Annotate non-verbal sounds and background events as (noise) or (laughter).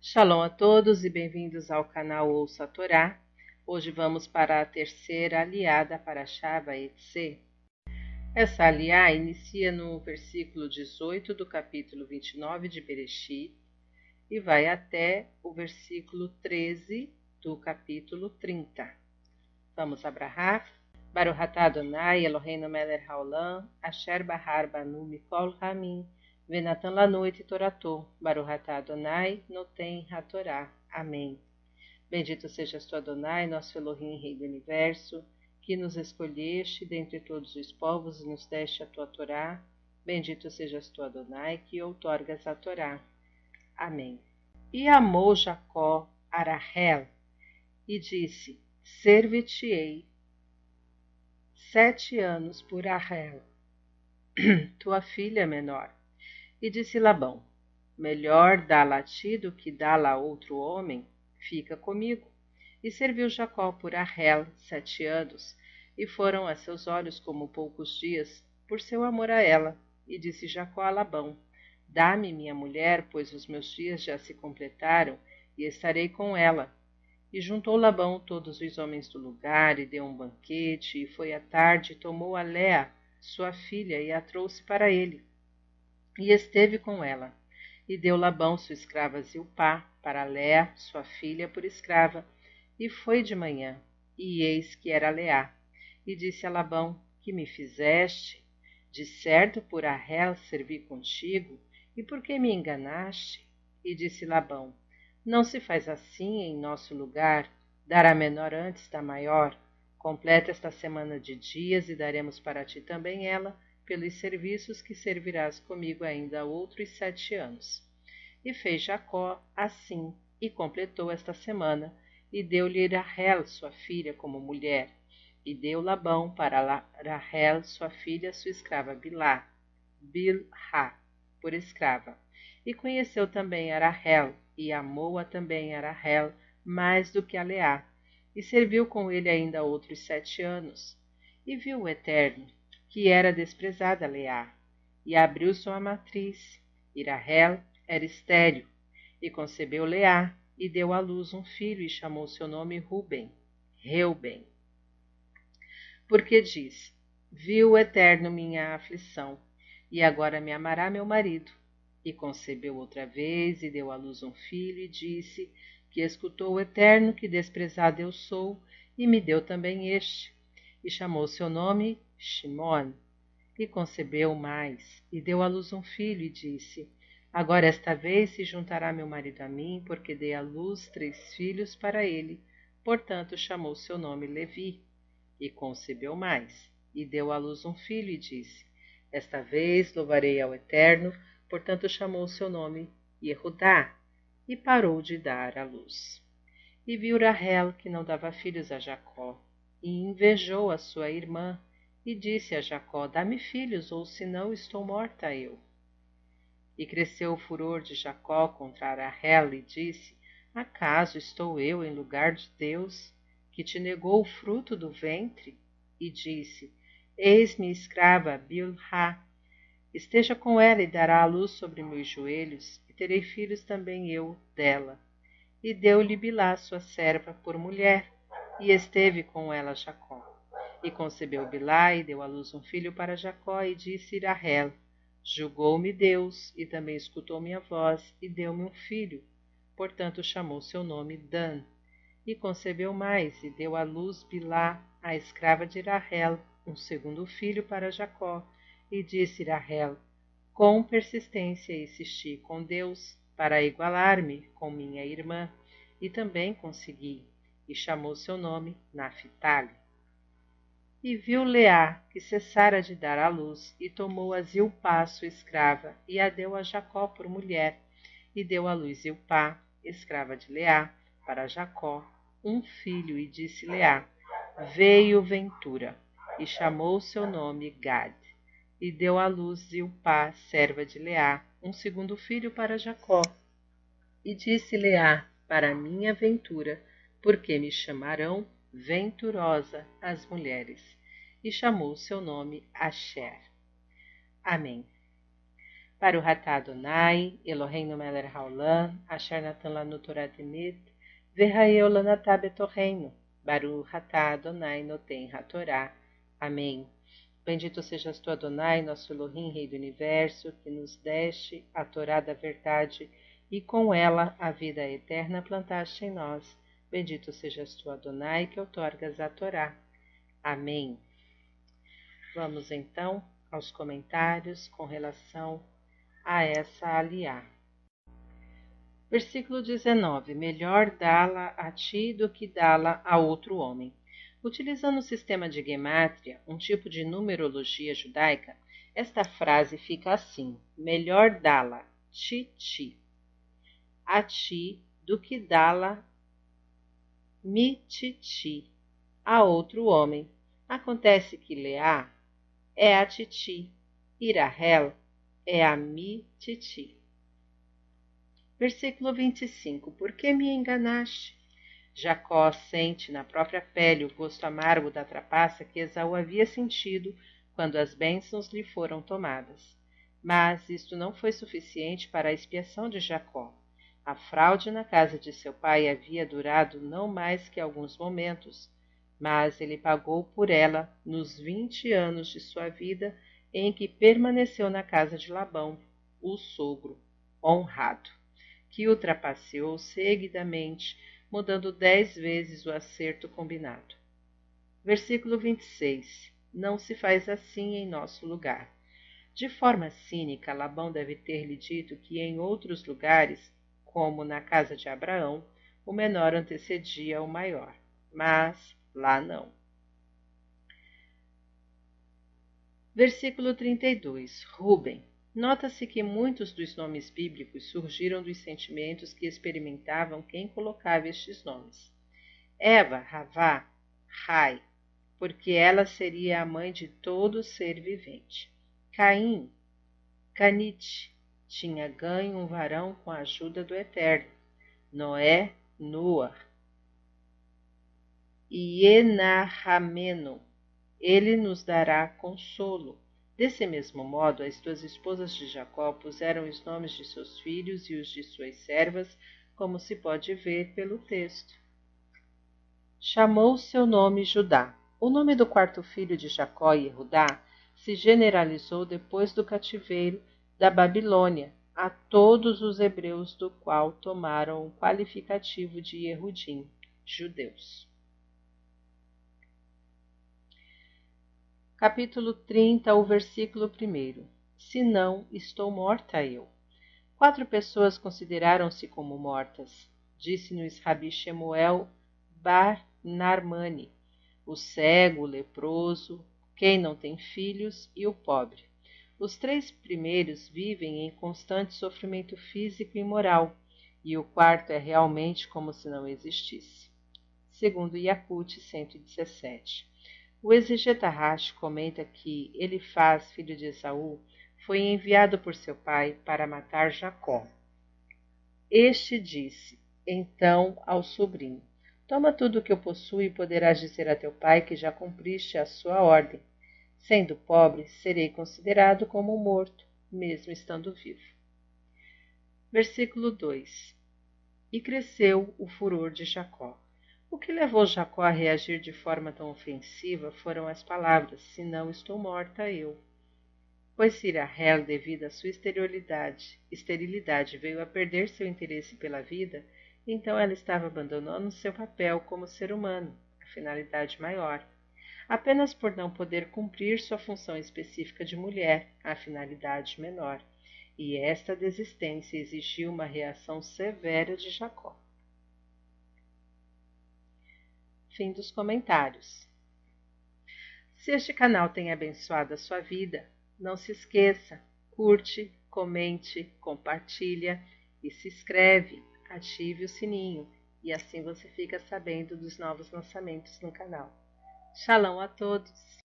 Shalom a todos e bem-vindos ao canal Ouça a Torá. Hoje vamos para a terceira aliada para Shava Etze. Essa aliá inicia no versículo 18 do capítulo 29 de Bereshit e vai até o versículo 13 do capítulo 30. Vamos abrahar. Baruch atah Adonai Eloheinu melech haolam asher bahar banu mikol hamim Venatan Lanoite Toratô, Baruhatá Adonai, Notem Hatorá. Amém. Bendito sejas tu, Adonai, nosso Elohim, Rei do Universo, que nos escolheste dentre todos os povos e nos deste a tua Torá. Bendito sejas tu, Adonai, que outorgas a Torá. Amém. E amou Jacó a Rahel e disse: Servir-te-ei sete anos por Rahel, (clears throat) tua filha menor e disse Labão: Melhor dá-la a ti do que dá-la a outro homem, fica comigo. E serviu Jacó por Arrel sete anos, e foram a seus olhos como poucos dias, por seu amor a ela. E disse Jacó a Labão: Dá-me minha mulher, pois os meus dias já se completaram, e estarei com ela. E juntou Labão todos os homens do lugar, e deu um banquete, e foi à tarde, e tomou a Léa, sua filha, e a trouxe para ele e esteve com ela. E deu Labão sua escrava Zilpá para Léa, sua filha, por escrava. E foi de manhã, e eis que era Leá. E disse a Labão: Que me fizeste? De certo por Arrel servi contigo, e por que me enganaste? E disse Labão: Não se faz assim em nosso lugar, dar a menor antes da maior. Completa esta semana de dias e daremos para ti também ela, pelos serviços que servirás comigo ainda outros sete anos. E fez Jacó assim, e completou esta semana, e deu-lhe Rahel, sua filha, como mulher, e deu Labão para Rahel, sua filha, sua escrava Bilá, Bilhá, por escrava. E conheceu também a Rahel, e amou-a também a Rahel, mais do que a Leá, e serviu com ele ainda outros sete anos. E viu o Eterno que era desprezada Leá, e abriu sua matriz. Irahel era estéril, e concebeu Leá, e deu à luz um filho, e chamou seu nome Ruben, Reuben. Porque diz: Viu o Eterno minha aflição, e agora me amará meu marido. E concebeu outra vez, e deu à luz um filho, e disse: Que escutou o Eterno, que desprezado eu sou, e me deu também este. E chamou seu nome Shimon, e concebeu mais, e deu à luz um filho, e disse: Agora esta vez se juntará meu marido a mim, porque dei à luz três filhos para ele. Portanto, chamou seu nome Levi, e concebeu mais, e deu à luz um filho, e disse: Esta vez louvarei ao Eterno, portanto chamou seu nome Yehudá, e parou de dar à luz. E viu Rahel que não dava filhos a Jacó, e invejou a sua irmã, e disse a Jacó: Dá-me filhos, ou senão estou morta eu. E cresceu o furor de Jacó contra Rahel e disse: Acaso estou eu em lugar de Deus, que te negou o fruto do ventre? E disse: Eis-me escrava Bilhá. Esteja com ela e dará a luz sobre meus joelhos, e terei filhos também eu dela. E deu-lhe Bilá sua serva por mulher, e esteve com ela Jacó. E concebeu Bilá e deu à luz um filho para Jacó e disse Rahel, Julgou-me Deus e também escutou minha voz e deu-me um filho. Portanto chamou seu nome Dan. E concebeu mais e deu à luz Bilá, a escrava de Rahel, um segundo filho para Jacó. E disse Rahel, com persistência insisti com Deus para igualar-me com minha irmã, e também consegui, e chamou seu nome Naphtali. E viu Leá que cessara de dar à luz, e tomou a Zilpá, sua escrava, e a deu a Jacó por mulher, e deu à luz Zilpá, escrava de Leá, para Jacó, um filho, e disse Leá: Veio ventura, e chamou seu nome Gad, e deu à luz Zilpá, serva de Leá, um segundo filho para Jacó. E disse Leá: Para minha ventura, porque me chamarão venturosa as mulheres, e chamou seu nome Asher. Amém. Baru Hatá Adonai, Eloheinu Meler Haolam, Asher Natan Lanu Torah Temet, Verraeu Lanatá Betorreino, Baru Hatá Adonai Noten Hatorá. Amém. Bendito sejas tu, Adonai, nosso Elohim, Rei do Universo, que nos deste a Torá da verdade e com ela a vida eterna plantaste em nós. Bendito sejas tu, Adonai, que outorgas a Torá. Amém. Vamos então aos comentários com relação a essa aliá. Versículo 19: Melhor dá-la a ti do que dá-la a outro homem. Utilizando o sistema de gemátria, um tipo de numerologia judaica, esta frase fica assim: Melhor dá-la ti-ti a ti do que dá-la mi-ti-ti a outro homem. Acontece que Leá é a Titi e Rahel é a mi-Titi. Versículo 25: Por que me enganaste? Jacó sente na própria pele o gosto amargo da trapaça que Esaú havia sentido quando as bênçãos lhe foram tomadas. Mas isto não foi suficiente para a expiação de Jacó. A fraude na casa de seu pai havia durado não mais que alguns momentos, mas ele pagou por ela nos vinte anos de sua vida em que permaneceu na casa de Labão, o sogro, honrado, que o trapaceou seguidamente, mudando dez vezes o acerto combinado. Versículo 26. Não se faz assim em nosso lugar. De forma cínica, Labão deve ter lhe dito que em outros lugares, como na casa de Abraão, o menor antecedia o maior. Mas lá não. Versículo 32. Ruben. Nota-se que muitos dos nomes bíblicos surgiram dos sentimentos que experimentavam quem colocava estes nomes. Eva, Ravá, Rai, porque ela seria a mãe de todo ser vivente. Caim, Canite, tinha ganho um varão com a ajuda do Eterno. Noé, Noar, e Enarrameno, ele nos dará consolo. Desse mesmo modo, as duas esposas de Jacó puseram os nomes de seus filhos e os de suas servas, como se pode ver pelo texto. Chamou seu nome Judá. O nome do quarto filho de Jacó, Yehudá, se generalizou depois do cativeiro da Babilônia a todos os hebreus do qual tomaram o qualificativo de Yehudim, judeus. Capítulo 30, o versículo 1. Se não, estou morta eu. Quatro pessoas consideraram-se como mortas. Disse-nos Rabi Shemuel Bar Narmani, o cego, o leproso, quem não tem filhos e o pobre. Os três primeiros vivem em constante sofrimento físico e moral, e o quarto é realmente como se não existisse. Segundo Yakut 117. O exegeta Rashi comenta que Elifaz, filho de Esaú, foi enviado por seu pai para matar Jacó. Este disse, então, ao sobrinho: Toma tudo o que eu possuo e poderás dizer a teu pai que já cumpriste a sua ordem. Sendo pobre, serei considerado como morto, mesmo estando vivo. Versículo 2: E cresceu o furor de Jacó. O que levou Jacó a reagir de forma tão ofensiva foram as palavras: Se não estou morta, eu. Pois se Rahel, devido à sua esterilidade, esterilidade, veio a perder seu interesse pela vida, então ela estava abandonando seu papel como ser humano, a finalidade maior, apenas por não poder cumprir sua função específica de mulher, a finalidade menor. E esta desistência exigiu uma reação severa de Jacó. Fim dos comentários. Se este canal tem abençoado a sua vida, não se esqueça, curte, comente, compartilha e se inscreve, ative o sininho e assim você fica sabendo dos novos lançamentos no canal. Shalom a todos!